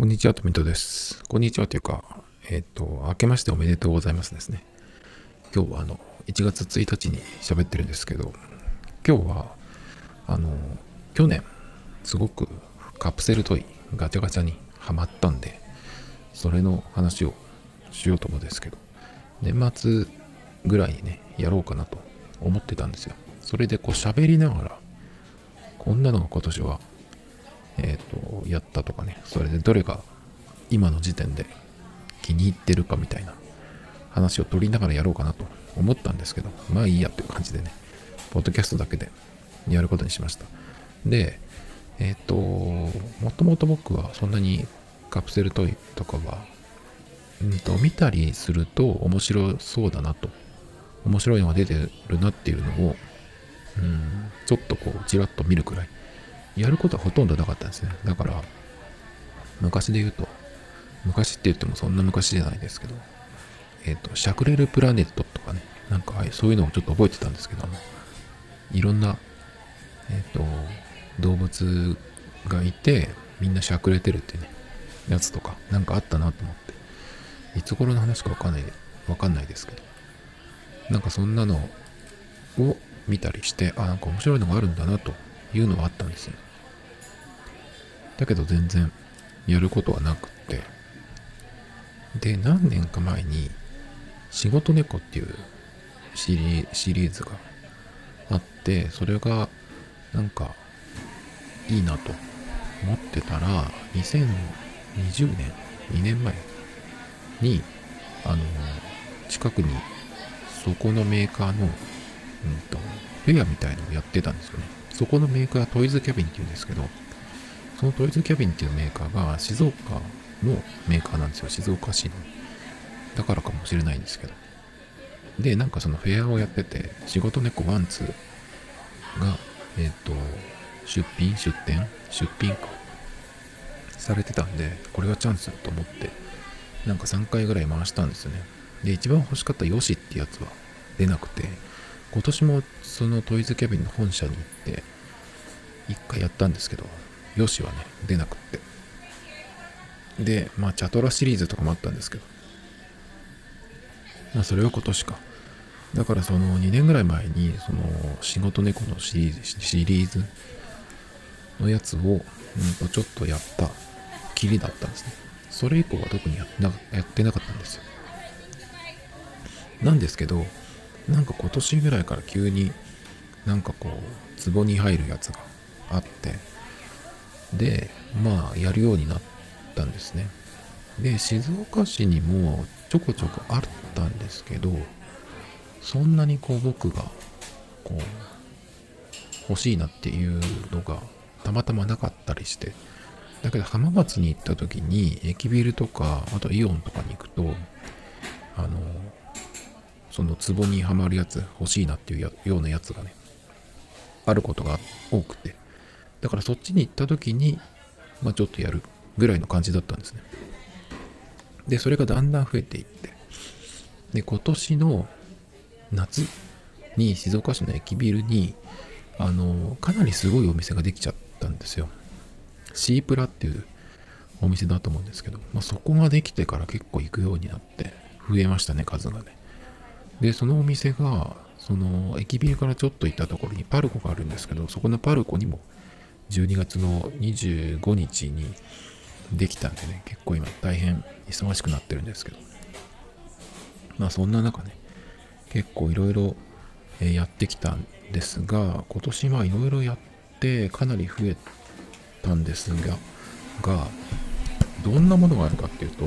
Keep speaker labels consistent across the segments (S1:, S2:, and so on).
S1: こんにちは、とみとです。こんにちはというか、えっ、ー、と、明けましておめでとうございますですね。今日はあの、1月1日に喋ってるんですけど、今日は、あの、去年、すごくカプセルトイ、ガチャガチャにハマったんで、それの話をしようと思うんですけど、年末ぐらいにね、やろうかなと思ってたんですよ。それでこう喋りながら、こんなのが今年はえっ、ー、と、やったとかね、それでどれが今の時点で気に入ってるかみたいな話を取りながらやろうかなと思ったんですけど、まあいいやっていう感じでね、ポッドキャストだけでやることにしました。で、えっ、ー、と、もともと僕はそんなにカプセルトイとかは、うんと、見たりすると面白そうだなと、面白いのが出てるなっていうのを、うん、ちょっとこう、ちらっと見るくらいやることはほとんどなかったんですね。だから、昔で言うと、昔って言ってもそんな昔じゃないですけど、えっ、ー、と、シャクレルプラネットとかね、なんかそういうのをちょっと覚えてたんですけども、いろんな、えっ、ー、と、動物がいて、みんなしゃくれてるってね、やつとか、なんかあったなと思って、いつ頃の話かわかんない、わかんないですけど、なんかそんなのを見たりして、あ、なんか面白いのがあるんだなというのはあったんですよ。だけど全然やることはなくって。で、何年か前に、仕事猫っていうシリーズがあって、それがなんかいいなと思ってたら、2020年、2年前に、あの、近くにそこのメーカーの、うんと、フェアみたいのをやってたんですよね。そこのメーカートイズキャビンって言うんですけど、そのトイズキャビンっていうメーカーが静岡のメーカーなんですよ。静岡市の。だからかもしれないんですけど。で、なんかそのフェアをやってて、仕事猫ワンツーが、えっ、ー、と、出品、出店、出品か、されてたんで、これはチャンスだと思って、なんか3回ぐらい回したんですよね。で、一番欲しかったヨシってやつは出なくて、今年もそのトイズキャビンの本社に行って一回やったんですけどよしはね出なくって。でまあチャトラシリーズとかもあったんですけど。まあそれは今年か。だからその2年ぐらい前にその仕事猫のシリーズシリーズのやつを、うん、とちょっとやったきりだったんですね。それ以降は特にややってなかったんですよ。なんですけどなんか今年ぐらいから急になんかこう壺に入るやつがあって。でまあやるようになったんですね。で静岡市にもちょこちょこあったんですけどそんなにこう僕がこう欲しいなっていうのがたまたまなかったりして。だけど浜松に行った時に駅ビルとかあとイオンとかに行くとあのその壺にはまるやつ欲しいなっていうようなやつがね、あることが多くて。だからそっちに行った時に、まあちょっとやるぐらいの感じだったんですね。で、それがだんだん増えていって。で、今年の夏に静岡市の駅ビルに、あの、かなりすごいお店ができちゃったんですよ。シープラっていうお店だと思うんですけど、まあ、そこができてから結構行くようになって増えましたね、数がね。で、そのお店が、その駅ビルからちょっと行ったところにパルコがあるんですけど、そこのパルコにも12月の25日にできたんでね、結構今大変忙しくなってるんですけど。まあそんな中ね、結構いろいろやってきたんですが、今年はいろいろやってかなり増えたんですが、が、どんなものがあるかっていうと、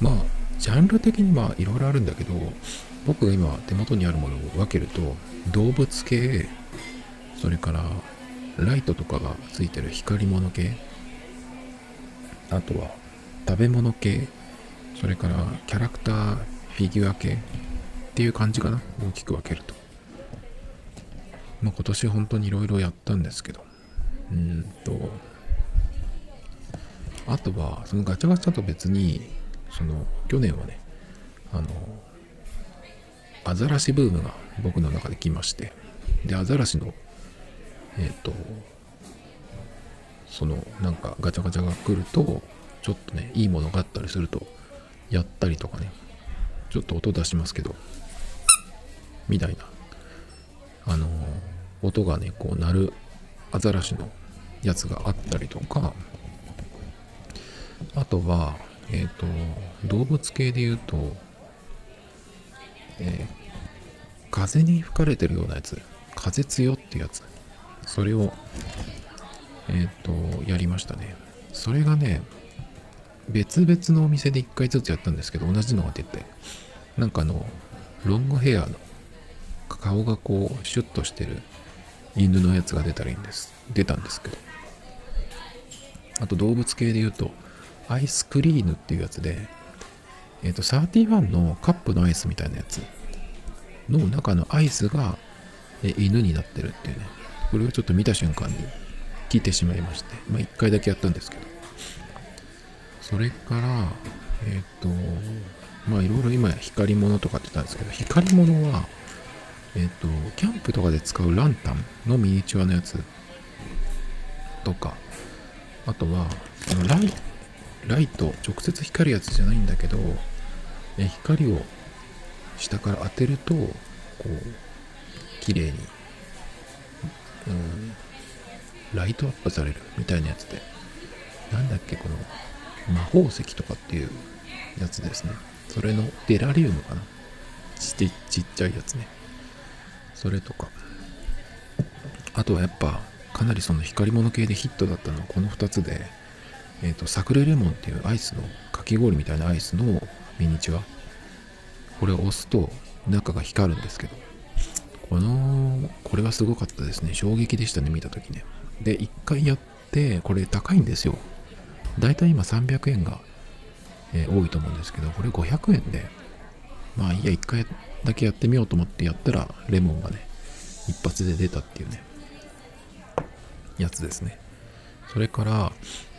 S1: まあ、ジャンル的にまあいろいろあるんだけど、僕が今手元にあるものを分けると動物系それからライトとかがついてる光り物系？あとは食べ物系？それからキャラクターフィギュア系？っていう感じかな？大きく分けると。まあ今年本当にいろいろやったんですけど。うんと。あとはそのガチャガチャと別にその去年はねあのアザラシブームが僕の中で来まして、で、アザラシの、えっ、ー、と、その、なんかガチャガチャが来ると、ちょっとねいいものがあったりするとやったりとかね。ちょっと音出しますけど。みたいな。あの音がねこう鳴るアザラシのやつがあったりとか。あとはえっ、ー、と動物系で言うと、えー、風に吹かれてるようなやつ。風強ってやつ。それをえっ、とやりましたね。それがね別々のお店で1回ずつやったんですけど同じのが出てなんかあのロングヘアの顔がこうシュッとしてる犬のやつが出たらいいんです。出たんですけど。あと動物系で言うとアイスクリーヌっていうやつでえっ、ー、と31のカップのアイスみたいなやつの中のアイスが犬になってるっていうね。これをちょっと見た瞬間に聞いてしまいましてまあ1回だけやったんですけど。それからえっ、ー、とまあいろいろ今光り物とかって言ったんですけど光り物はえっ、ー、とキャンプとかで使うランタンのミニチュアのやつとかあとはそのライライト直接光るやつじゃないんだけどえ光を下から当てるとこう綺麗にライトアップされるみたいなやつで。なんだっけこの魔法石とかっていうやつですね。それのデラリウムかな。ちっちゃいやつね。それとか。あとはやっぱかなりその光り物系でヒットだったのはこの2つでえっ、ー、とサクレレモンっていうアイスのかき氷みたいなアイスのミニチュア。これを押すと中が光るんですけど。このこれはすごかったですね。衝撃でしたね見た時ね。で1回やってこれ高いんですよ。だいたい今300円が、えー、多いと思うんですけどこれ500円でまあいいや1回だけやってみようと思ってやったらレモンがね一発で出たっていうねやつですね。それから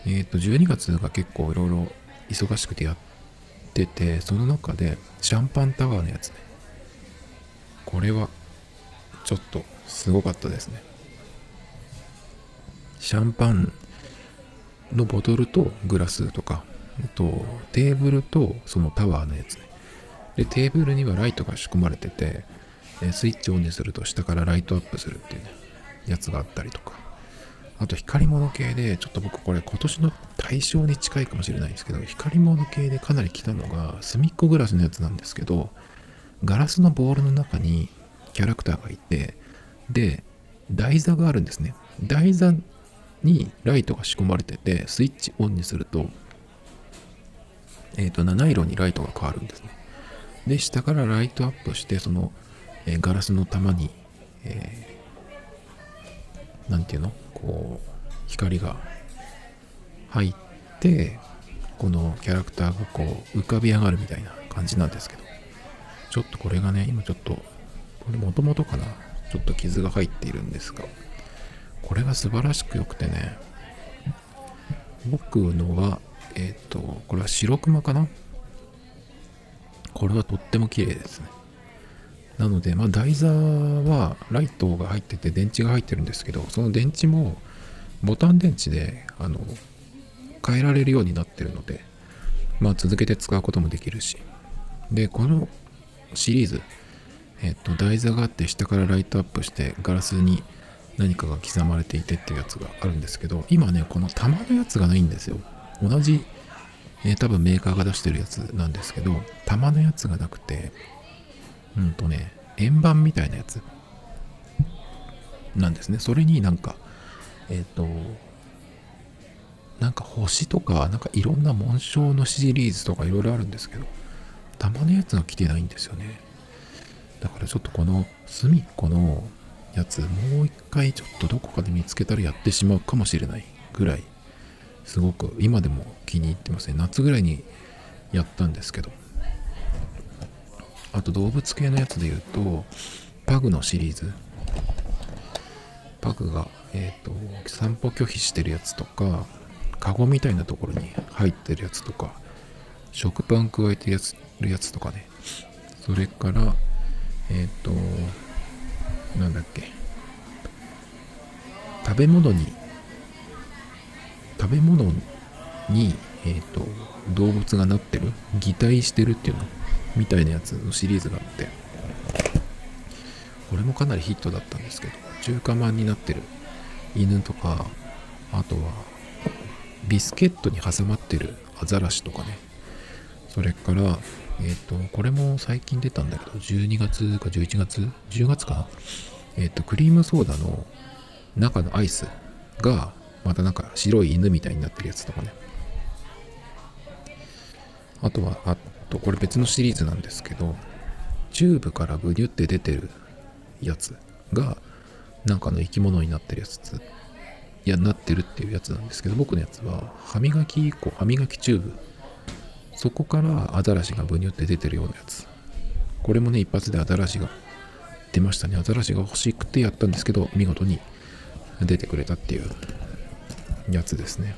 S1: えっ、ー、と12月が結構いろいろ忙しくてやっててその中でシャンパンタワーのやつね。これはちょっとすごかったですねシャンパンのボトルとグラスとか、とテーブルとそのタワーのやつね。で、テーブルにはライトが仕込まれてて、スイッチオンにすると下からライトアップするっていうね、やつがあったりとか。あと光物系で、ちょっと僕これ今年の対象に近いかもしれないんですけど、光物系でかなり来たのが、隅っこグラスのやつなんですけど、ガラスのボールの中にキャラクターがいて、で、台座があるんですね。台座にライトが仕込まれてて、スイッチオンにすると、えっ、ー、と、七色にライトが変わるんですね。で、下からライトアップして、その、えー、ガラスの玉に、えー、なんていうの？こう、光が入って、このキャラクターがこう、浮かび上がるみたいな感じなんですけど、ちょっとこれがね、今ちょっと、これもともとかな、ちょっと傷が入っているんですが、これが素晴らしく良くてね。僕のはえっ、ー、とこれは白熊かな？これはとっても綺麗ですね。なのでまあ台座はライトが入ってて電池が入ってるんですけどその電池もボタン電池であの変えられるようになってるのでまあ続けて使うこともできるし。でこのシリーズえっ、と台座があって下からライトアップしてガラスに何かが刻まれていてっていうやつがあるんですけど今ねこの玉のやつがないんですよ。同じ、えー、多分メーカーが出してるやつなんですけど玉のやつがなくてうんとね円盤みたいなやつなんですね。それになんかえっ、ー、となんか星とかなんかいろんな紋章のシリーズとかいろいろあるんですけど玉のやつが来てないんですよね。だからちょっとこの隅っこのやつもう一回ちょっとどこかで見つけたらやってしまうかもしれないぐらい。すごく今でも気に入ってますね。夏ぐらいにやったんですけど。あと動物系のやつで言うとパグのシリーズ。パグが、えっ、ー、と散歩拒否してるやつとかカゴみたいなところに入ってるやつとか食パン加えてやつるやつとかね。それからえっ、となんだっけ。食べ物に食べ物にえっ、と、動物がなってる、擬態してるっていうの、みたいなやつのシリーズがあって、これもかなりヒットだったんですけど、中華まんになってる。犬とか、あとは、ビスケットに挟まってるアザラシとかね、それから、えっ、ー、と、これも最近出たんだけど、12月か11月 ?10 月かな？えっ、ー、と、クリームソーダの中のアイスが、またなんか白い犬みたいになってるやつとかね。あとは、あと、これ別のシリーズなんですけど、チューブからブニュって出てるやつが、なんかの生き物になってるやつ、いや、なってるっていうやつなんですけど、僕のやつは、歯磨き以降、歯磨きチューブ、そこからアザラシがブニュって出てるようなやつ。これもね、一発でアザラシが出ましたね。アザラシが欲しくてやったんですけど、見事に出てくれたっていうやつですね。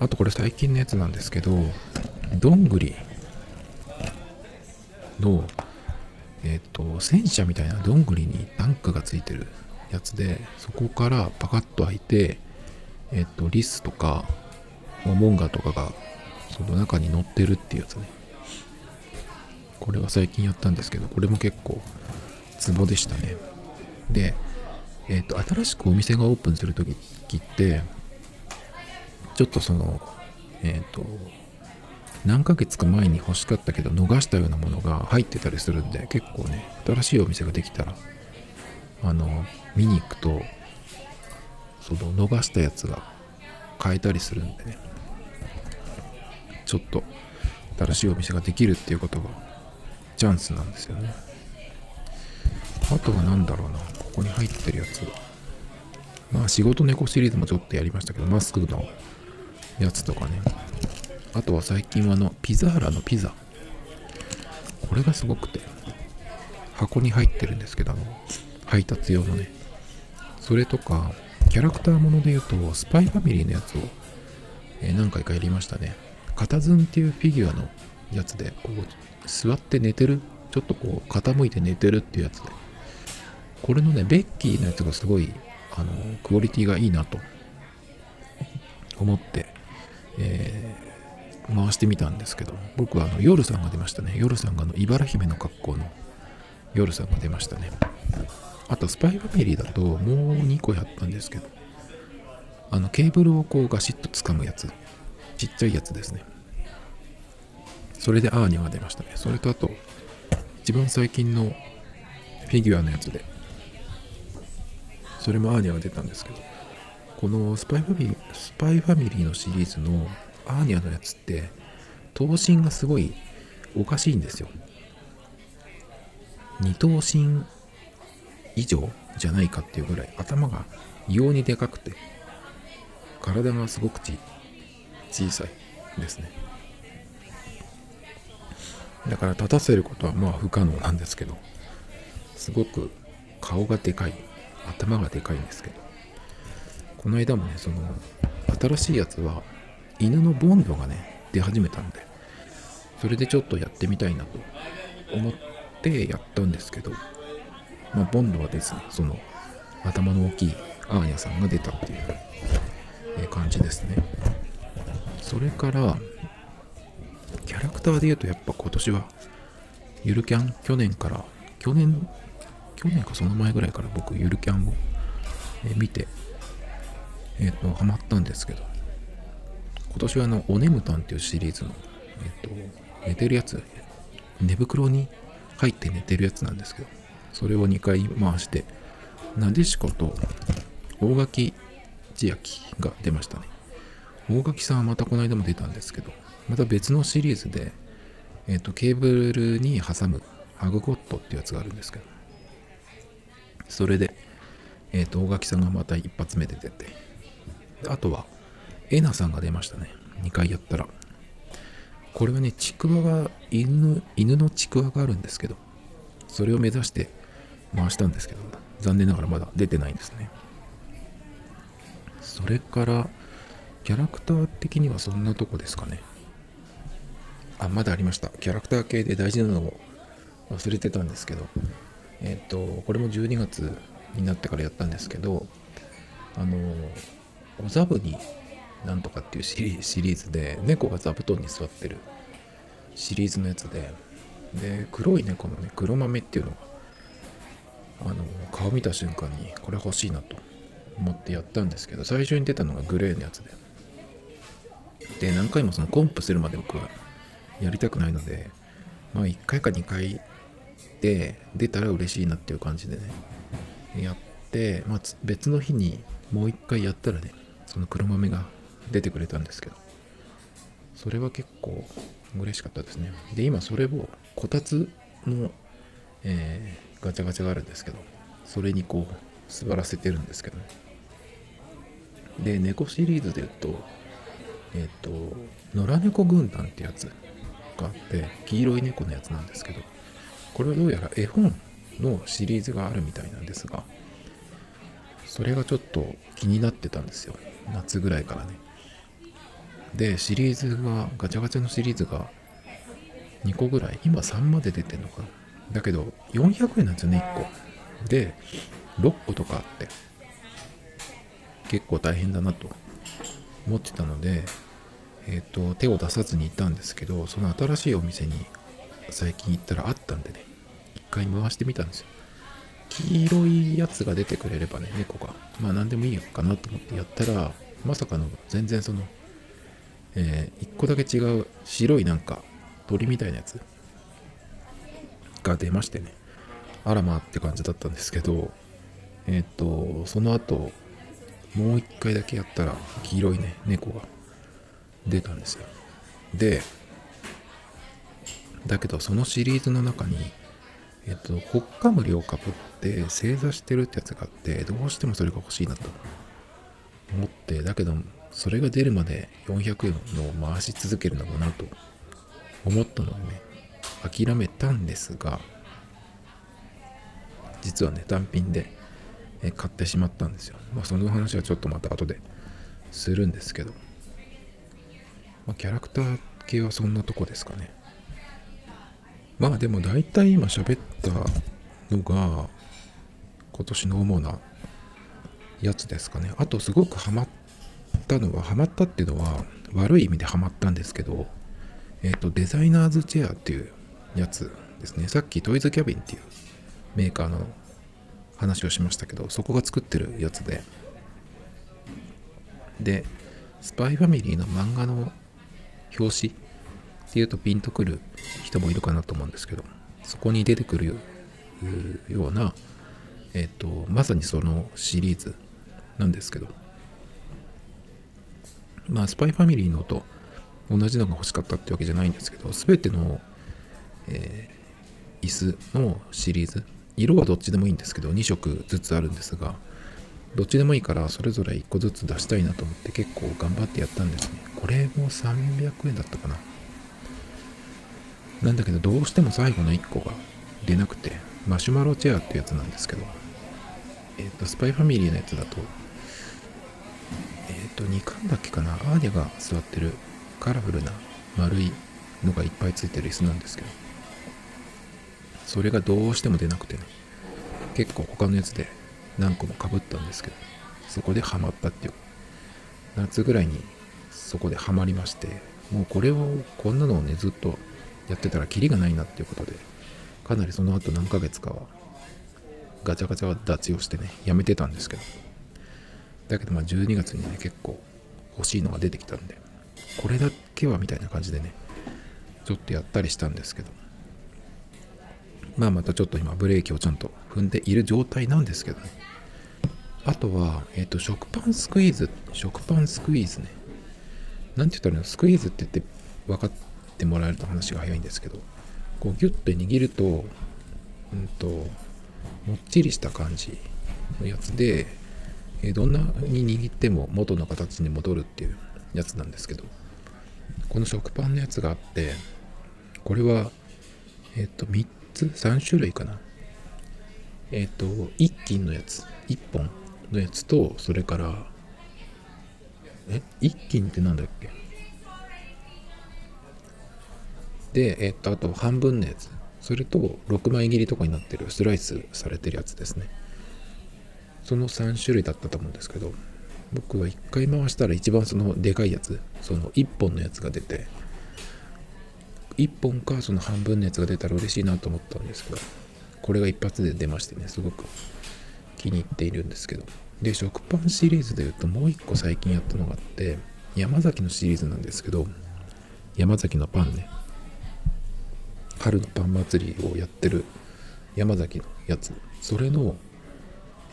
S1: あとこれ最近のやつなんですけど、どんぐりの、えっ、ー、と、戦車みたいなどんぐりにタンクがついてるやつで、そこからパカッと開いて、えっ、ー、と、リスとか、モモンガとかがその中に乗ってるっていうやつね。これは最近やったんですけど、これも結構ツボでしたね。で、えっ、ー、と、新しくお店がオープンするときって、ちょっとその、えっ、ー、と、何ヶ月か前に欲しかったけど逃したようなものが入ってたりするんで、結構ね、新しいお店ができたら、あの、見に行くと、その逃したやつが買えたりするんでね、ちょっと新しいお店ができるっていうことがチャンスなんですよね。あとは何だろうな、ここに入ってるやつ。まあ仕事猫シリーズもちょっとやりましたけど、マスクのやつとかね。あとは最近はあの、ピザーラのピザ。これがすごくて、箱に入ってるんですけど、あの、配達用のね。それとか、キャラクターもので言うと、スパイファミリーのやつを、え、何回かやりましたね。カタズンっていうフィギュアのやつで、こう、座って寝てる、ちょっとこう、傾いて寝てるっていうやつで。これのね、ベッキーのやつがすごい、あの、クオリティがいいなと思って、えー、回してみたんですけど、僕はあの夜さんが出ましたね。夜さんがあの茨姫の格好の夜さんが出ましたね。あと、スパイファミリーだともう2個やったんですけど、あの、ケーブルをこうガシッと掴むやつ。ちっちゃいやつですね。それでアーニャが出ましたね。それとあと、一番最近のフィギュアのやつで、それもアーニャが出たんですけど、このスパイファミリー、スパイファミリーのシリーズのアーニャのやつって、頭身がすごいおかしいんですよ。二頭身以上じゃないかっていうぐらい頭が異様にでかくて、体がすごく小さいですね。だから立たせることはまあ不可能なんですけど、すごく顔がでかい、頭がでかいんですけど、この間もね、その、新しいやつは、犬のボンドがね、出始めたんで、それでちょっとやってみたいなと思ってやったんですけど、まあ、ボンドはですね、その、頭の大きいアーニャさんが出たっていう感じですね。それから、キャラクターで言うとやっぱ今年は、ゆるキャン、去年から、去年、去年かその前ぐらいから僕、ゆるキャンを、え見て、えっ、ー、と、ハマったんですけど、今年はあの、おねむたんっていうシリーズの、えっ、ー、と、寝てるやつ、寝袋に入って寝てるやつなんですけど、それを2回回して、なでしこと大垣千秋が出ましたね。大垣さんはまたこの間も出たんですけど、また別のシリーズで、えっ、と、ケーブルに挟むハグゴットっていうやつがあるんですけど、それで、えっ、と、大垣さんがまた一発目で出て、あとは、エナさんが出ましたね。2回やったら。これはね、ちくわが、犬、犬のちくわがあるんですけど、それを目指して回したんですけど、残念ながらまだ出てないんですね。それから、キャラクター的にはそんなとこですかね。あ、まだありました。キャラクター系で大事なのを忘れてたんですけど、えっ、ー、と、これも12月になってからやったんですけど、あの、お座部になんとかっていうシリシリーズで猫が座布団に座ってるシリーズのやつでで黒い猫のね黒豆っていうのがあの顔見た瞬間にこれ欲しいなと思ってやったんですけど最初に出たのがグレーのやつでで何回もそのコンプするまで僕はやりたくないのでまあ1回か2回で出たら嬉しいなっていう感じでねやって、まあ、別の日にもう1回やったらねその黒豆が出てくれたんですけどそれは結構嬉しかったですね。で今それをこたつの、えー、ガチャガチャがあるんですけどそれにこう座らせてるんですけどね。で猫シリーズで言うとえっ、と野良猫軍団ってやつがあって黄色い猫のやつなんですけどこれはどうやら絵本のシリーズがあるみたいなんですがそれがちょっと気になってたんですよ。夏ぐらいからね。でシリーズがガチャガチャのシリーズが2個ぐらい今3まで出てんのかな。だけど400円なんですよね1個。で6個とかあって結構大変だなと。思ってたのでえっ、ー、と手を出さずに行ったんですけどその新しいお店に最近行ったらあったんでね一回回してみたんですよ。黄色いやつが出てくれればね猫が。まあ何でもいいのかなと思ってやったらまさかの全然そのえー、1個だけ違う白いなんか鳥みたいなやつが出ましてね。あらまあって感じだったんですけどえっ、ー、とその後もう一回だけやったら黄色いね猫が出たんですよ。でだけどそのシリーズの中にえっと国家無料かぶって正座してるってやつがあってどうしてもそれが欲しいなと思ってだけどそれが出るまで400円を回し続けるのかなと思ったのでね諦めたんですが実はね単品で買ってしまったんですよ。まあその話はちょっとまた後でするんですけど、まあ、キャラクター系はそんなとこですかね。まあでも大体今喋ったのが今年の主なやつですかね。あとすごくハマったのはハマったっていうのは悪い意味でハマったんですけどえっ、ー、とデザイナーズチェアっていうやつですね。さっきトイズキャビンっていうメーカーの話をしましたけどそこが作ってるやつで。でスパイファミリーの漫画の表紙っていうとピンとくる人もいるかなと思うんですけどそこに出てくるようなえっ、とまさにそのシリーズなんですけどまあスパイファミリーのと同じのが欲しかったってわけじゃないんですけど全ての、えー、椅子のシリーズ色はどっちでもいいんですけど2色ずつあるんですがどっちでもいいからそれぞれ1個ずつ出したいなと思って結構頑張ってやったんですね。これも300円だったかな。なんだけどどうしても最後の1個が出なくてマシュマロチェアってやつなんですけどえっ、ー、とスパイファミリーのやつだとえっ、ー、と2巻だっけかな。アーニャが座ってるカラフルな丸いのがいっぱいついてる椅子なんですけどそれがどうしても出なくてね。結構他のやつで何個もかぶったんですけどそこでハマったっていう。夏ぐらいにそこでハマりましてもうこれをこんなのをねずっとやってたらキリがないなっていうことでかなりその後何ヶ月かはガチャガチャは脱用してねやめてたんですけど。だけどまあ12月にね結構欲しいのが出てきたんでこれだけはみたいな感じでねちょっとやったりしたんですけど。まあまたちょっと今ブレーキをちゃんと踏んでいる状態なんですけどね。あとは、えっ、と、食パンスクイーズ。食パンスクイーズね。なんて言ったらいいの？スクイーズって言って分かってもらえると話が早いんですけど、こうギュッと握ると、うんと、もっちりした感じのやつで、え、どんなに握っても元の形に戻るっていうやつなんですけど、この食パンのやつがあって、これは、えっ、と、3つ ?3 種類かな。えっ、ー、と、1斤のやつ、1本のやつと、それから、え ?1 斤ってなんだっけ？で、えっ、ー、と、あと半分のやつ。それと、6枚切りとかになってる、スライスされてるやつですね。その3種類だったと思うんですけど、僕は1回回したら一番そのでかいやつその1本のやつが出て1本かその半分のやつが出たら嬉しいなと思ったんですけどこれが一発で出ましてねすごく気に入っているんですけど。で食パンシリーズで言うともう一個最近やったのがあって山崎のシリーズなんですけど山崎のパンね。春のパン祭りをやってる山崎のやつ。それの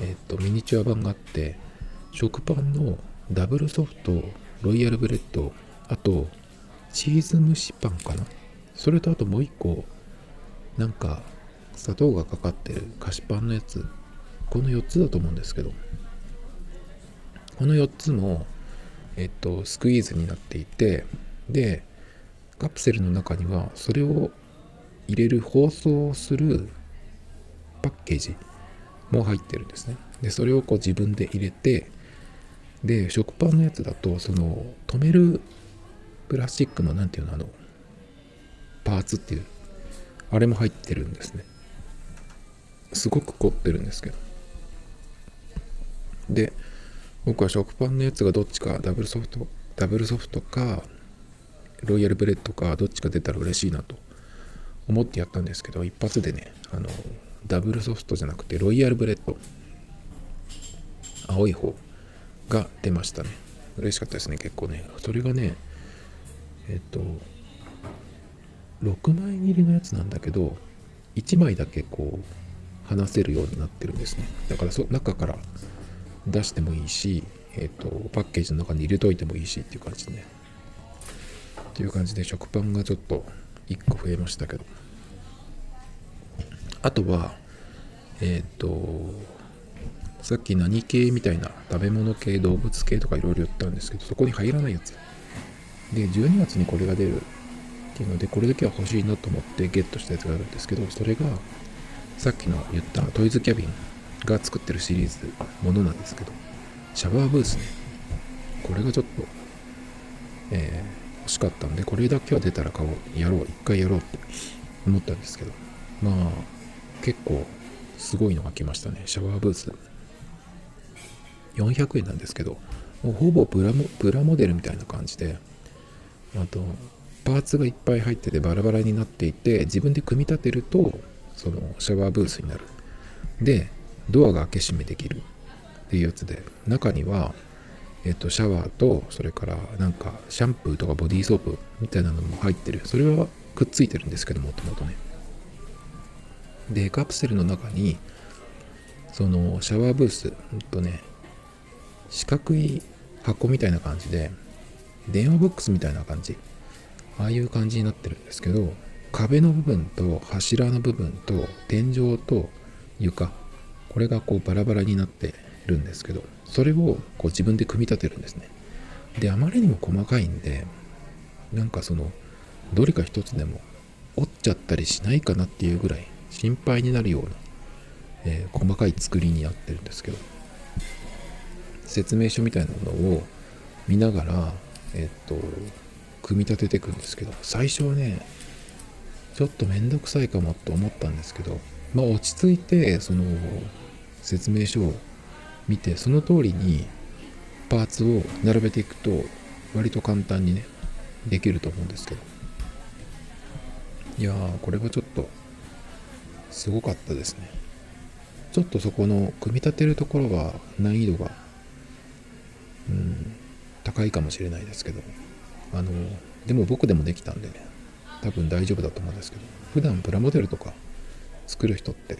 S1: えっ、とミニチュア版があって食パンのダブルソフトロイヤルブレッドあとチーズ蒸しパンかな。それとあともう一個なんか砂糖がかかってる菓子パンのやつ。この4つだと思うんですけど。この4つもえっとスクイーズになっていてでカプセルの中にはそれを入れる包装をするパッケージも入ってるんですね。でそれをこう自分で入れてで食パンのやつだとその止めるプラスチックの何ていうのあのパーツっていうあれも入ってるんですね。すごく凝ってるんですけど。で僕は食パンのやつがどっちかダブルソフトダブルソフトかロイヤルブレッドかどっちか出たら嬉しいなと思ってやったんですけど一発でねあのダブルソフトじゃなくてロイヤルブレッド青い方が出ましたね。嬉しかったですね結構ね。それがねえっと6枚切りのやつなんだけど1枚だけこう離せるようになってるんですね。だからそ中から出してもいいし、えっとパッケージの中に入れといてもいいしっていう感じでね。っていう感じで食パンがちょっと1個増えましたけど。あとはえっ、とさっき何系みたいな食べ物系動物系とかいろいろ言ったんですけどそこに入らないやつ。で12月にこれが出るっていうのでこれだけは欲しいなと思ってゲットしたやつがあるんですけどそれがさっきの言ったトイズキャビンが作ってるシリーズものなんですけどシャワーブースね。これがちょっと、えー、欲しかったんでこれだけは出たら買おう。やろう。一回やろうって思ったんですけど。まあ結構すごいのが来ましたね。シャワーブース。400円なんですけどもうほぼプラモプラモデルみたいな感じであとパーツがいっぱい入っててバラバラになっていて自分で組み立てるとそのシャワーブースになる。でドアが開け閉めできる。っていうやつで中にはえっとシャワーとそれからなんかシャンプーとかボディーソープみたいなのも入ってる。それはくっついてるんですけどもともとね。でカプセルの中にそのシャワーブースうんとね四角い箱みたいな感じで電話ボックスみたいな感じ。ああいう感じになってるんですけど壁の部分と柱の部分と天井と床これがこうバラバラになってるんですけどそれをこう自分で組み立てるんですね。であまりにも細かいんでなんかそのどれか一つでも折っちゃったりしないかなっていうぐらい心配になるような、えー、細かい作りになってるんですけど説明書みたいなものを見ながらえっ、と組み立てていくんですけど最初はねちょっとめんどくさいかもと思ったんですけどまあ落ち着いてその説明書を見てその通りにパーツを並べていくと割と簡単にねできると思うんですけど。いやーこれはちょっとすごかったですね。ちょっとそこの組み立てるところは難易度がうん高いかもしれないですけど。あのでも僕でもできたんでね多分大丈夫だと思うんですけど普段プラモデルとか作る人って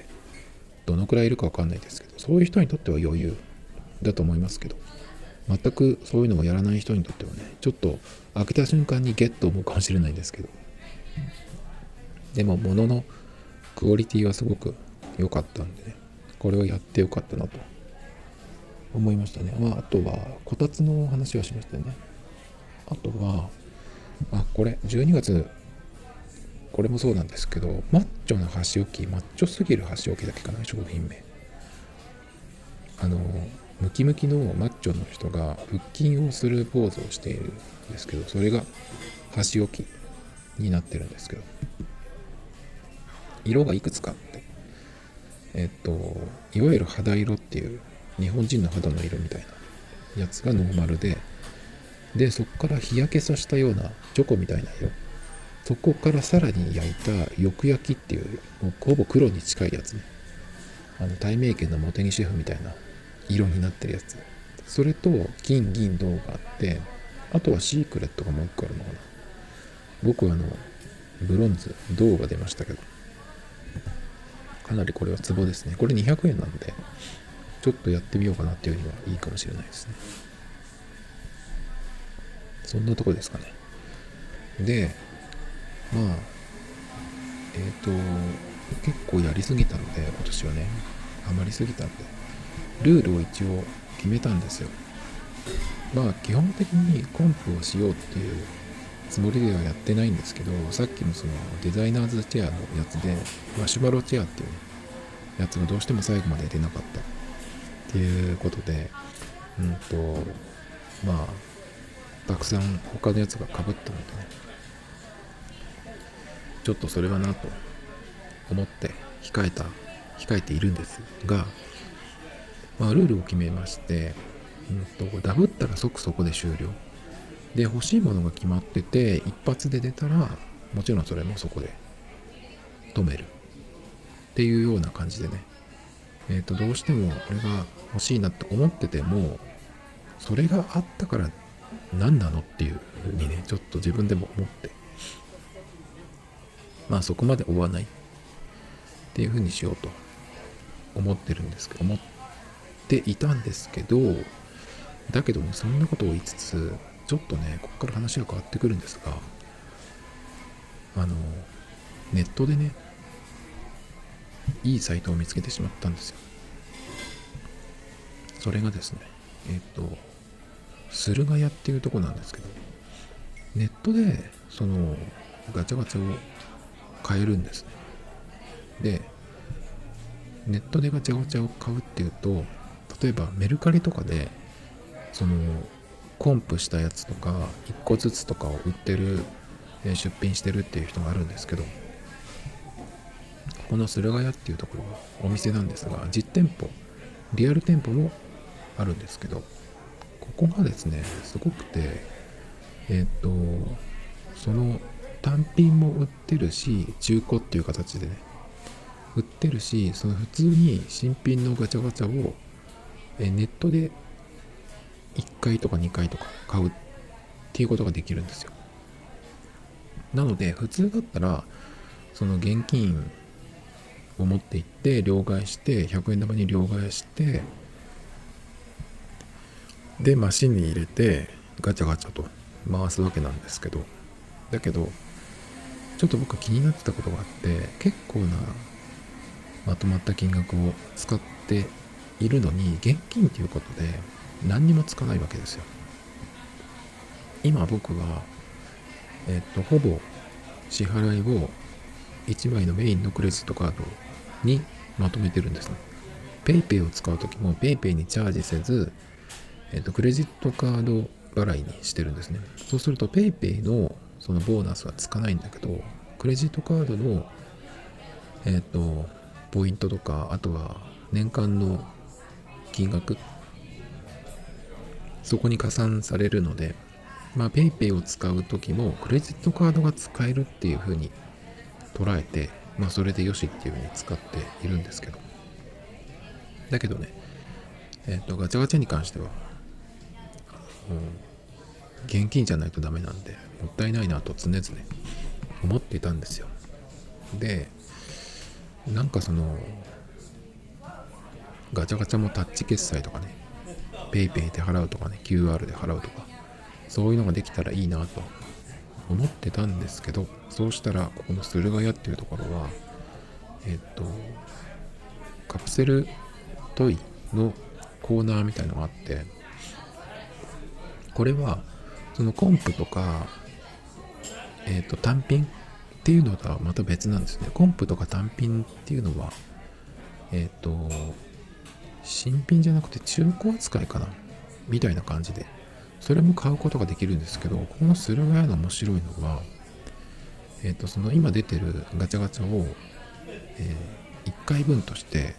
S1: どのくらいいるか分かんないですけどそういう人にとっては余裕だと思いますけど全くそういうのをやらない人にとってはねちょっと開けた瞬間にゲッと思うかもしれないんですけどでも物のクオリティはすごく良かったんでねこれをやってよかったなと思いましたね。まああとはこたつの話はしましたよね。あとはあこれ12月これもそうなんですけどマッチョな箸置きマッチョすぎる箸置きだけかな商品名。あのムキムキのマッチョの人が腹筋をするポーズをしているんですけどそれが箸置きになってるんですけど色がいくつかあってえっといわゆる肌色っていう日本人の肌の色みたいなやつがノーマルででそこから日焼けさせたようなチョコみたいな色そこからさらに焼いたよく焼きっていうもうほぼ黒に近いやつね。あの大名家の茂木シェフみたいな色になってるやつ。それと金銀銅があってあとはシークレットがもう一個あるのかな。僕はあのブロンズ銅が出ましたけどかなりこれはツボですね。これ200円なんでちょっとやってみようかなっていうにはいいかもしれないですね。そんなとこですかね。でまあえっ、ー、と結構やりすぎたので今年はねハマりすぎたんでルールを一応決めたんですよ。まあ基本的にコンプをしようっていうつもりではやってないんですけどさっきのそのデザイナーズチェアのやつでマシュマロチェアっていう、やつがどうしても最後まで出なかったっていうことでうんとまあたくさん他のやつがかぶったのでね。ちょっとそれはなと思って控えた控えているんですがまあルールを決めましてうんとダブったら即そこで終了。で欲しいものが決まってて一発で出たらもちろんそれもそこで止める。っていうような感じでね。えっ、ー、とどうしても俺が欲しいなって思っててもそれがあったから何なのっていうふうにねちょっと自分でも思って。まあそこまで追わないっていうふうにしようと思ってるんですけど。思っていたんですけどだけどねそんなことを言いつつちょっとねここから話が変わってくるんですがあのネットでねいいサイトを見つけてしまったんですよ。それがですねえっ、と駿河屋っていうとこなんですけどネットでそのガチャガチャを買えるんですね。でネットでガチャガチャを買うっていうと例えばメルカリとかでそのコンプしたやつとか1個ずつとかを売ってる出品してるっていう人があるんですけどこの駿河屋っていうところはお店なんですが実店舗リアル店舗もあるんですけどここがですねすごくてえっ、とその単品も売ってるし中古っていう形でね売ってるしその普通に新品のガチャガチャをえネットで1回とか2回とか買うっていうことができるんですよ。なので普通だったらその現金を持って行って両替して100円玉に両替してでマシンに入れてガチャガチャと回すわけなんですけど。だけどちょっと僕気になってたことがあって結構なまとまった金額を使っているのに現金ということで何にもつかないわけですよ。今僕はえっとほぼ支払いを1枚のメインのクレジットカードにまとめてるんですね。PayPay を使う時も PayPay にチャージせずえっとクレジットカード払いにしてるんですねそうすると PayPay のそのボーナスはつかないんだけどクレジットカードのえっとポイントとかあとは年間の金額そこに加算されるので、まあ、PayPay を使う時もクレジットカードが使えるっていう風に捉えて、まあ、それでよしっていう風に使っているんですけど。だけどね、えっ、ー、と、ガチャガチャに関しては、現金じゃないとダメなんで、もったいないなと常々思っていたんですよ。で、なんかその、ガチャガチャもタッチ決済とかね、PayPay で払うとかね、QR で払うとか、そういうのができたらいいなと思ってたんですけど、そうしたら、ここの駿河屋っていうところは、えっと、カプセルトイのコーナーみたいのがあって、これは、そのコンプとか、えっと、単品っていうのとはまた別なんですね。コンプとか単品っていうのは、えっと、新品じゃなくて中古扱いかなみたいな感じでそれも買うことができるんですけどこの駿河屋の面白いのはえっ、ー、とその今出てるガチャガチャを、え、1回分として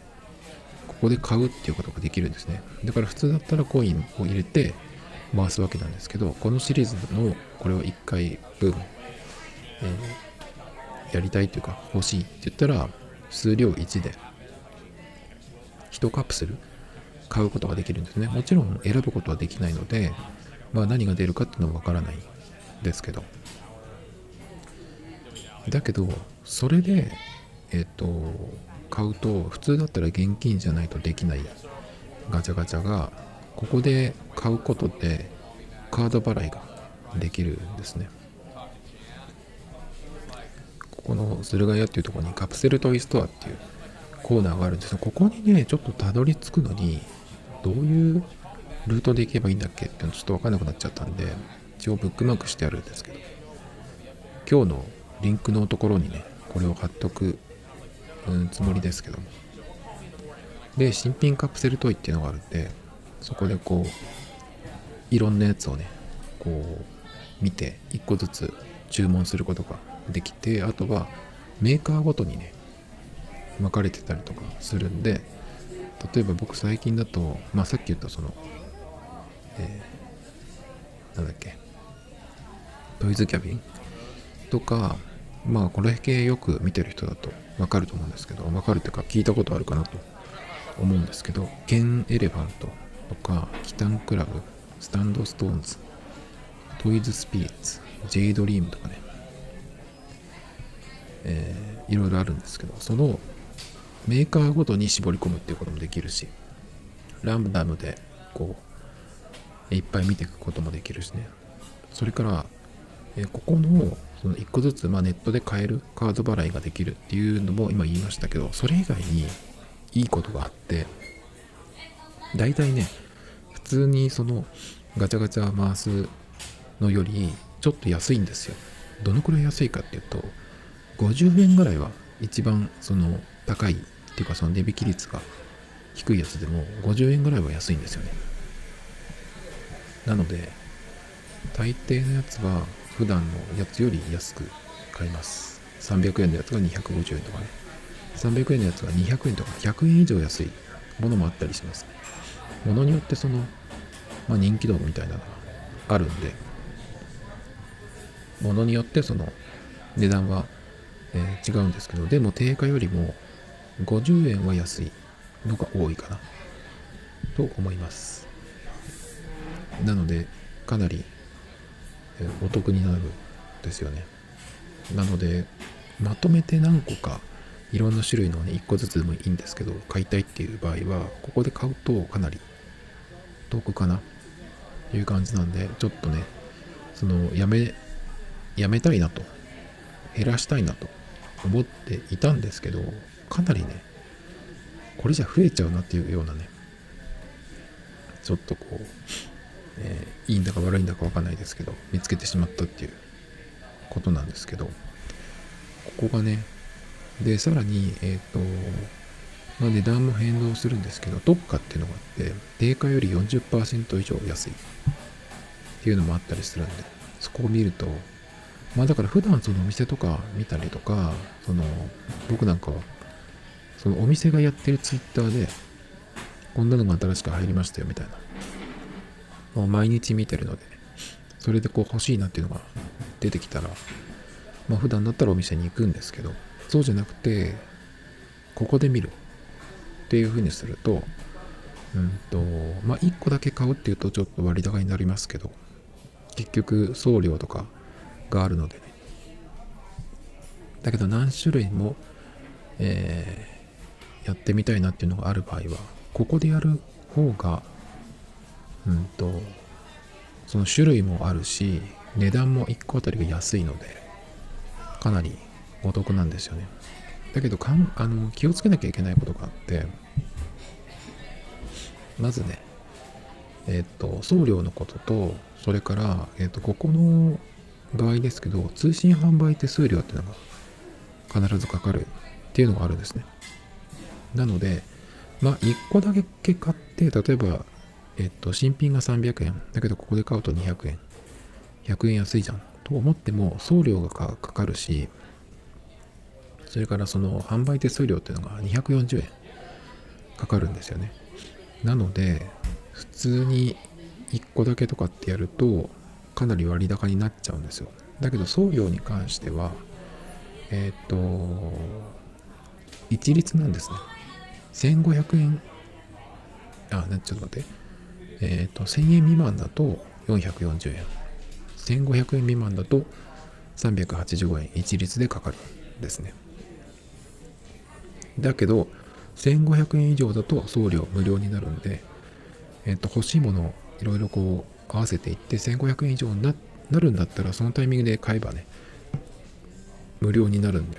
S1: ここで買うっていうことができるんですね。だから普通だったらコインを入れて回すわけなんですけど、このシリーズのこれを1回分、えー、やりたいというか欲しいって言ったら、数量1で1カプセル買うことができるんですね。もちろん選ぶことはできないので、まあ何が出るかっていうのはわからないですけど。だけど、それで、えっ、ー、と、買うと、普通だったら現金じゃないとできないガチャガチャが、ここで買うことでカード払いができるんですね。ここの駿河屋っていうとこにカプセルトイストアっていうコーナーがあるんですが、ここにね、ちょっとたどり着くのに、どういうルートで行けばいいんだっけっていうのちょっとわかんなくなっちゃったんで、一応ブックマークしてあるんですけど、今日のリンクのところにね、これを貼っとく、うん、つもりですけども。で、新品カプセルトイっていうのがあるんで、そこでこう、いろんなやつをね、こう、見て、一個ずつ注文することができて、あとはメーカーごとにね、分かれてたりとかするんで、例えば僕最近だと、まあさっき言ったその、えー、なんだっけ、トイズキャビンとか、まあこれ系よく見てる人だとわかると思うんですけど、わかるっていうか聞いたことあるかなと思うんですけど、ケンエレファントとか、キタンクラブ、スタンドストーンズ、トイズスピリッツ、ジェイドリームとかね、えー、いろいろあるんですけど、そのメーカーごとに絞り込むっていうこともできるし、ランダムでこう、いっぱい見ていくこともできるしね。それから、えここのその1個ずつ、まあ、ネットで買えるカード払いができるっていうのも今言いましたけど、それ以外にいいことがあって、大体ね、普通にそのガチャガチャ回すのよりちょっと安いんですよ。どのくらい安いかっていうと、50円ぐらいは一番その高いっていうかその値引き率が低いやつでも50円ぐらいは安いんですよね。なので、大抵のやつは普段のやつより安く買います。300円のやつが250円とかね。300円のやつが200円とか100円以上安いものもあったりします。ものによってその、まあ、人気度みたいなのがあるんで、ものによってその値段は、えー、違うんですけど、でも定価よりも50円は安いのが多いかなと思います。なのでかなりえお得になるんですよね。なのでまとめて何個かいろんな種類のね1個ずつでもいいんですけど買いたいっていう場合はここで買うとかなり得かな？という感じなんでちょっとねそのやめやめたいなと減らしたいなと思っていたんですけどかなりね、これじゃ増えちゃうなっていうようなね、ちょっとこう、えー、いいんだか悪いんだかわかんないですけど、見つけてしまったっていうことなんですけど、ここがね、で、さらに、えっ、ー、と、まあ、値段も変動するんですけど、特価っていうのがあって、定価より40%以上安いっていうのもあったりするんで、そこを見ると、まあだから普段そのお店とか見たりとか、その僕なんかはそのお店がやってるツイッターで、こんなのが新しく入りましたよみたいな。もう毎日見てるので、それでこう欲しいなっていうのが出てきたら、まあ普段だったらお店に行くんですけど、そうじゃなくて、ここで見るっていう風にすると、うんと、まあ1個だけ買うっていうとちょっと割高になりますけど、結局送料とかがあるのでね。だけど何種類も、えーやってみたいなっていうのがある場合はここでやる方がうんとその種類もあるし値段も1個あたりが安いのでかなりお得なんですよねだけどかんあの気をつけなきゃいけないことがあってまずねえっ、と送料のこととそれから、えっ、とここの場合ですけど通信販売手数料っていうのが必ずかかるっていうのがあるんですねなので、まあ、1個だけ買って、例えば、えっと、新品が300円。だけど、ここで買うと200円。100円安いじゃん。と思っても、送料がかかるし、それからその販売手数料っていうのが240円かかるんですよね。なので、普通に1個だけとかってやると、かなり割高になっちゃうんですよ。だけど送料に関しては、えっ、ー、と、一律なんですね。1500円、あ、ちょっと待って。えっ、ー、と、1000円未満だと440円。1500円未満だと385円一律でかかるんですね。だけど、1500円以上だと送料無料になるんで、えっ、と、欲しいものをいろいろこう合わせていって1500円以上になるんだったらそのタイミングで買えばね、無料になるんで。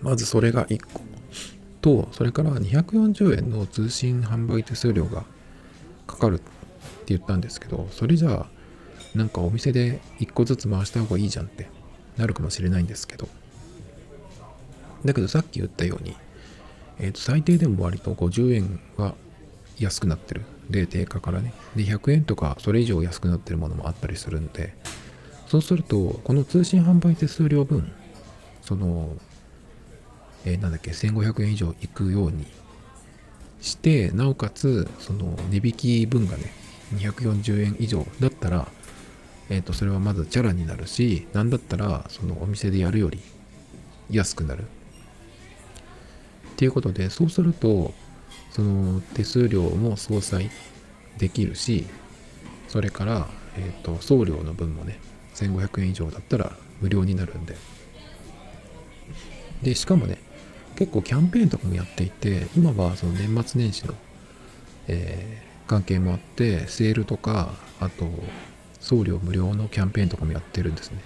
S1: まずそれが1個。と、それから240円の通信販売手数料がかかるって言ったんですけど、それじゃあ、なんかお店で1個ずつ回した方がいいじゃんってなるかもしれないんですけど、だけどさっき言ったように、え、ー、と、最低でも割と50円は安くなってる。で、定価からね。で、100円とかそれ以上安くなってるものもあったりするんで、そうすると、この通信販売手数料分、その、えー、なんだっけ、1500円以上いくようにして、なおかつ、その値引き分がね、240円以上だったら、えっ、ー、と、それはまずチャラになるし、なんだったら、そのお店でやるより安くなる。ていうことで、そうすると、その手数料も相殺できるし、それから、えっ、と、送料の分もね、1500円以上だったら無料になるんで。で、しかもね、結構キャンペーンとかもやっていて、今はその年末年始の、えー、関係もあって、セールとか、あと、送料無料のキャンペーンとかもやってるんですね。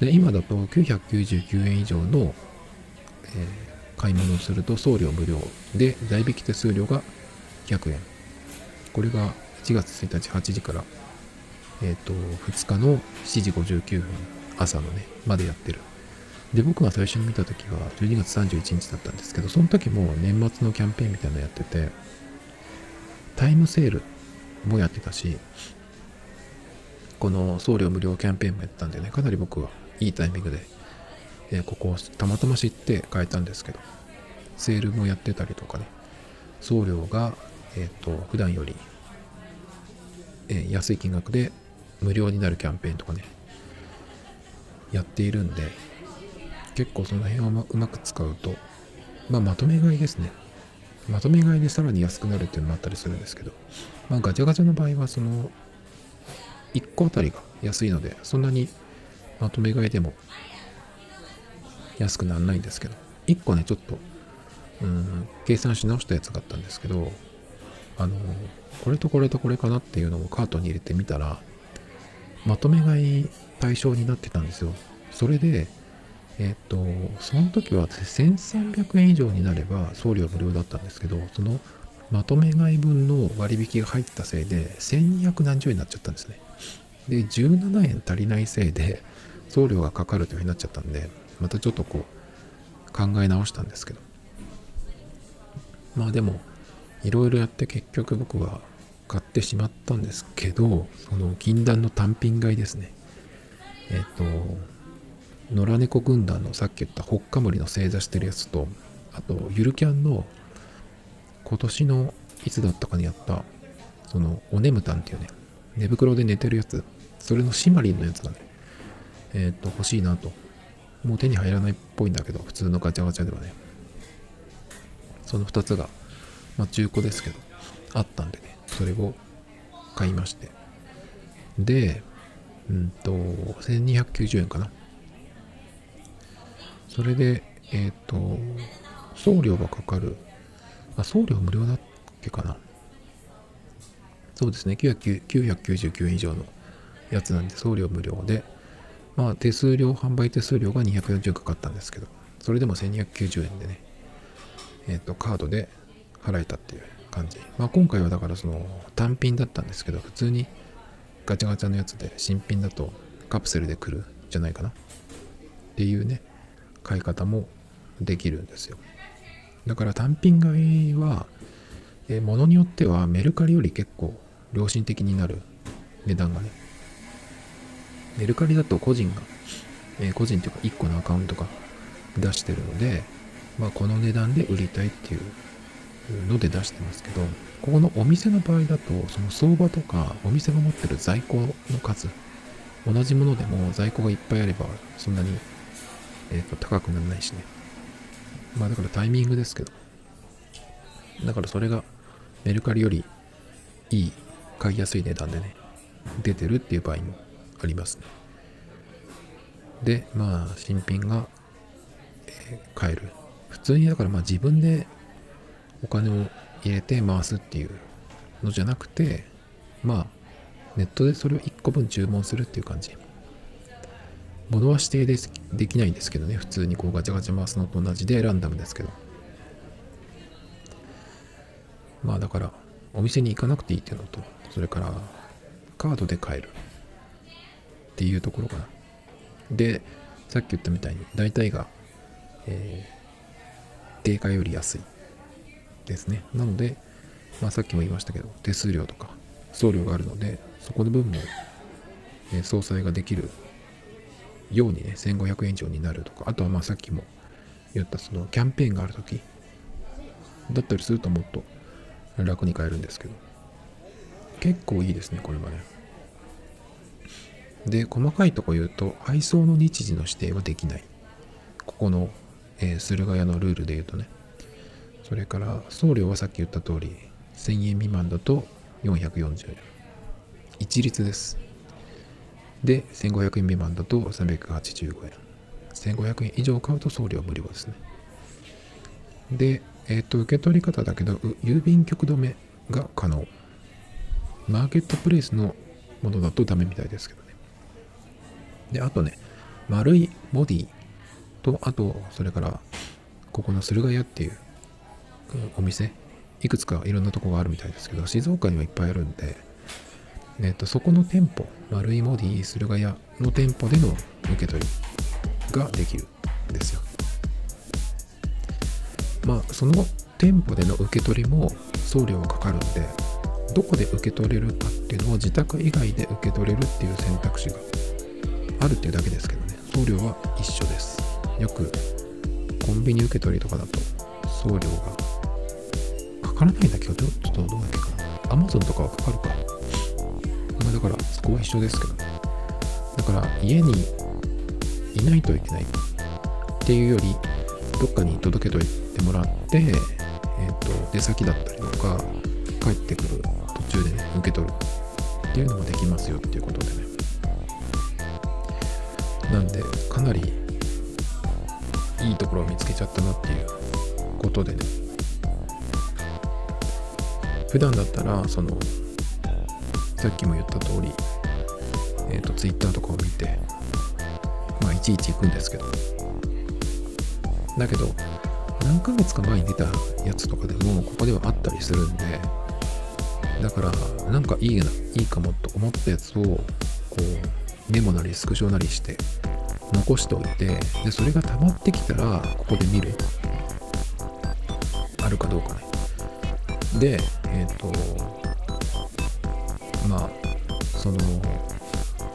S1: で、今だと999円以上の、えー、買い物をすると送料無料で、代引き手数料が100円。これが1月1日8時から、えっ、ー、と、2日の7時59分、朝のね、までやってる。で、僕が最初に見た時は12月31日だったんですけど、その時も年末のキャンペーンみたいなのやってて、タイムセールもやってたし、この送料無料キャンペーンもやってたんでね、かなり僕はいいタイミングで、えー、ここをたまたま知って変えたんですけど、セールもやってたりとかね、送料が、えっ、ー、と、普段より、えー、安い金額で無料になるキャンペーンとかね、やっているんで、結構その辺をうまく使うと、まあ、まとめ買いですね。まとめ買いでさらに安くなるっていうのもあったりするんですけど、まあ、ガチャガチャの場合は、その、1個あたりが安いので、そんなにまとめ買いでも安くならないんですけど、1個ね、ちょっと、うん、計算し直したやつがあったんですけど、あの、これとこれとこれかなっていうのをカートに入れてみたら、まとめ買い対象になってたんですよ。それで、えっ、と、その時は1300円以上になれば送料無料だったんですけど、そのまとめ買い分の割引が入ったせいで1200円になっちゃったんですね。で、17円足りないせいで送料がかかるというふうになっちゃったんで、またちょっとこう考え直したんですけど。まあでも、いろいろやって結局僕は買ってしまったんですけど、その禁断の単品買いですね。えっ、と、野良猫軍団のさっき言ったほっかむりの正座してるやつと、あと、ゆるキャンの今年のいつだったかにやった、そのおねむたんっていうね、寝袋で寝てるやつ、それのシマリンのやつがね、えっ、と、欲しいなと。もう手に入らないっぽいんだけど、普通のガチャガチャではね。その2つが、まあ中古ですけど、あったんでね、それを買いまして。で、うんと、1290円かな。それで、えっ、ー、と、送料がかかる。あ、送料無料だっけかな。そうですね、999円以上のやつなんで送料無料で、まあ手数料、販売手数料が240円かかったんですけど、それでも1290円でね、えっ、ー、と、カードで払えたっていう感じ。まあ今回はだからその単品だったんですけど、普通にガチャガチャのやつで新品だとカプセルで来るじゃないかなっていうね、買い方もできるんですよ。だから単品買いは、えー、物によってはメルカリより結構良心的になる値段がね。メルカリだと個人が、えー、個人というか1個のアカウントが出してるので、まあ、この値段で売りたいっていうので出してますけど、ここのお店の場合だと、その相場とかお店が持ってる在庫の数、同じものでも在庫がいっぱいあれば、そんなに、えー、と高くならないしね。まあだからタイミングですけど。だからそれがメルカリよりいい、買いやすい値段でね、出てるっていう場合もありますね。で、まあ新品が、えー、買える。普通にだからまあ自分でお金を入れて回すっていうのじゃなくて、まあ、ネットでそれを1個分注文するっていう感じ。物は指定でできないんですけどね、普通にこうガチャガチャ回すのと同じでランダムですけど。まあだから、お店に行かなくていいっていうのと、それからカードで買えるっていうところかな。で、さっき言ったみたいに大体が、えー、定価より安いですね。なので、まあ、さっきも言いましたけど、手数料とか送料があるので、そこの分も、えー、総裁ができるようにね、1500円以上になるとか、あとはまあさっきも言ったそのキャンペーンがあるときだったりするともっと楽に買えるんですけど、結構いいですね、これはね。で、細かいとこ言うと、配送の日時の指定はできない。ここの、えー、駿河屋のルールで言うとね。それから送料はさっき言った通り1000円未満だと440円。一律です。で1500円未満だと385円。1500円以上買うと送料無料ですね。でえっ、と受け取り方だけど郵便局止めが可能。マーケットプレイスのものだとダメみたいですけど。であとね丸いボディとあとそれからここの駿河屋っていうお店。いくつかいろんなとこがあるみたいですけど静岡にはいっぱいあるんで、えっと、そこの店舗丸いモディ駿河屋の店舗での受け取りができるんですよ。まあその店舗での受け取りも送料がかかるんでどこで受け取れるかっていうのを自宅以外で受け取れるっていう選択肢があるっていうだけですけどね送料は一緒ですよくコンビニ受け取りとかだと送料がかからないんだけど、ちょっとどうだっけかな。アマゾンとかはかかるか。まあ、だから、そこは一緒ですけどね。だから、家にいないといけないっていうより、どっかに届けといてもらって、えっ、ー、と、出先だったりとか、帰ってくる途中でね、受け取るっていうのもできますよっていうことでね。なんで、かなりいいところを見つけちゃったなっていうことでね、普段だったらそのさっきも言った通りえっ、ー、と Twitter とかを見てまあいちいち行くんですけど。だけど何ヶ月か前に出たやつとかでもここではあったりするんでだからなんかいいないいかもと思ったやつをこうメモなりスクショなりして残しておいてでそれが溜まってきたらここで見る。あるかどうかね。でえっ、ー、とまあその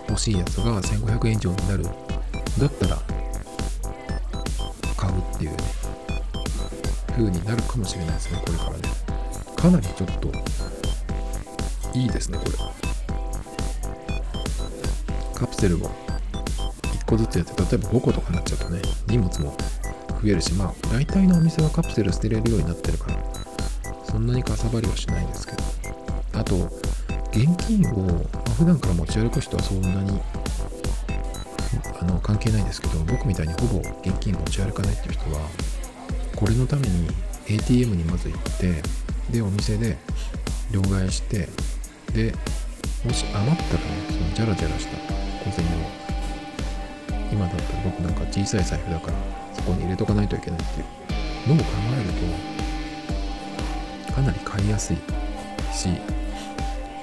S1: 欲しいやつが1500円以上になる。だったら買うっていうね。風になるかもしれないですねこれからね。かなりちょっといいですねこれ。カプセルも1個ずつやって例えば5個とかになっちゃうとね荷物も増えるしまあ大体のお店はカプセル捨てれるようになってるからそんなにかさばりはしないんですけど。あと現金を、まあ、普段から持ち歩く人はそんなにあの関係ないんですけど僕みたいにほぼ現金持ち歩かないっていう人はこれのために ATM にまず行ってでお店で両替してでもし余ったらねそのジャラジャラした今だったら僕なんか小さい財布だからそこに入れとかないといけないっていう。のを考えるとかなり買いやすいし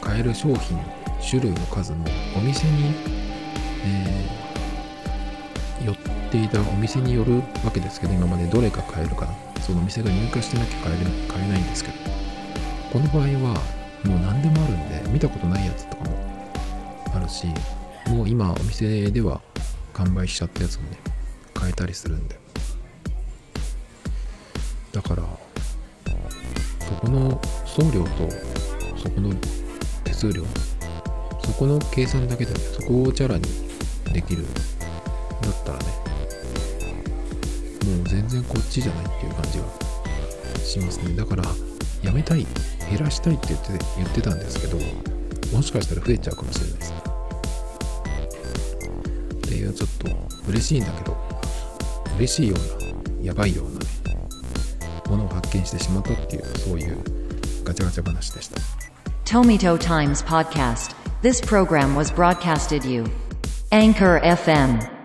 S1: 買える商品種類の数もお店に、えー、寄っていたお店によるわけですけど今までどれか買えるかな。そのお店が入荷してなきゃ買える買えないんですけど。この場合はもう何でもあるんで見たことないやつとかもあるしもう今お店では完売しちゃったやつもね買えたりするんで。だからそこの送料とそこの手数料そこの計算だけでねそこをチャラにできるだったらねもう全然こっちじゃないっていう感じがしますね。だからやめたい減らしたいって言って言ってたんですけどもしかしたら増えちゃうかもしれないです。ね嬉しいんだけど嬉しいようなやばいようなねものを発見してしまったっていうそういうガチャガチャ話でした
S2: Tomito Times Podcast. This program was broadcasted you. Anchor FM.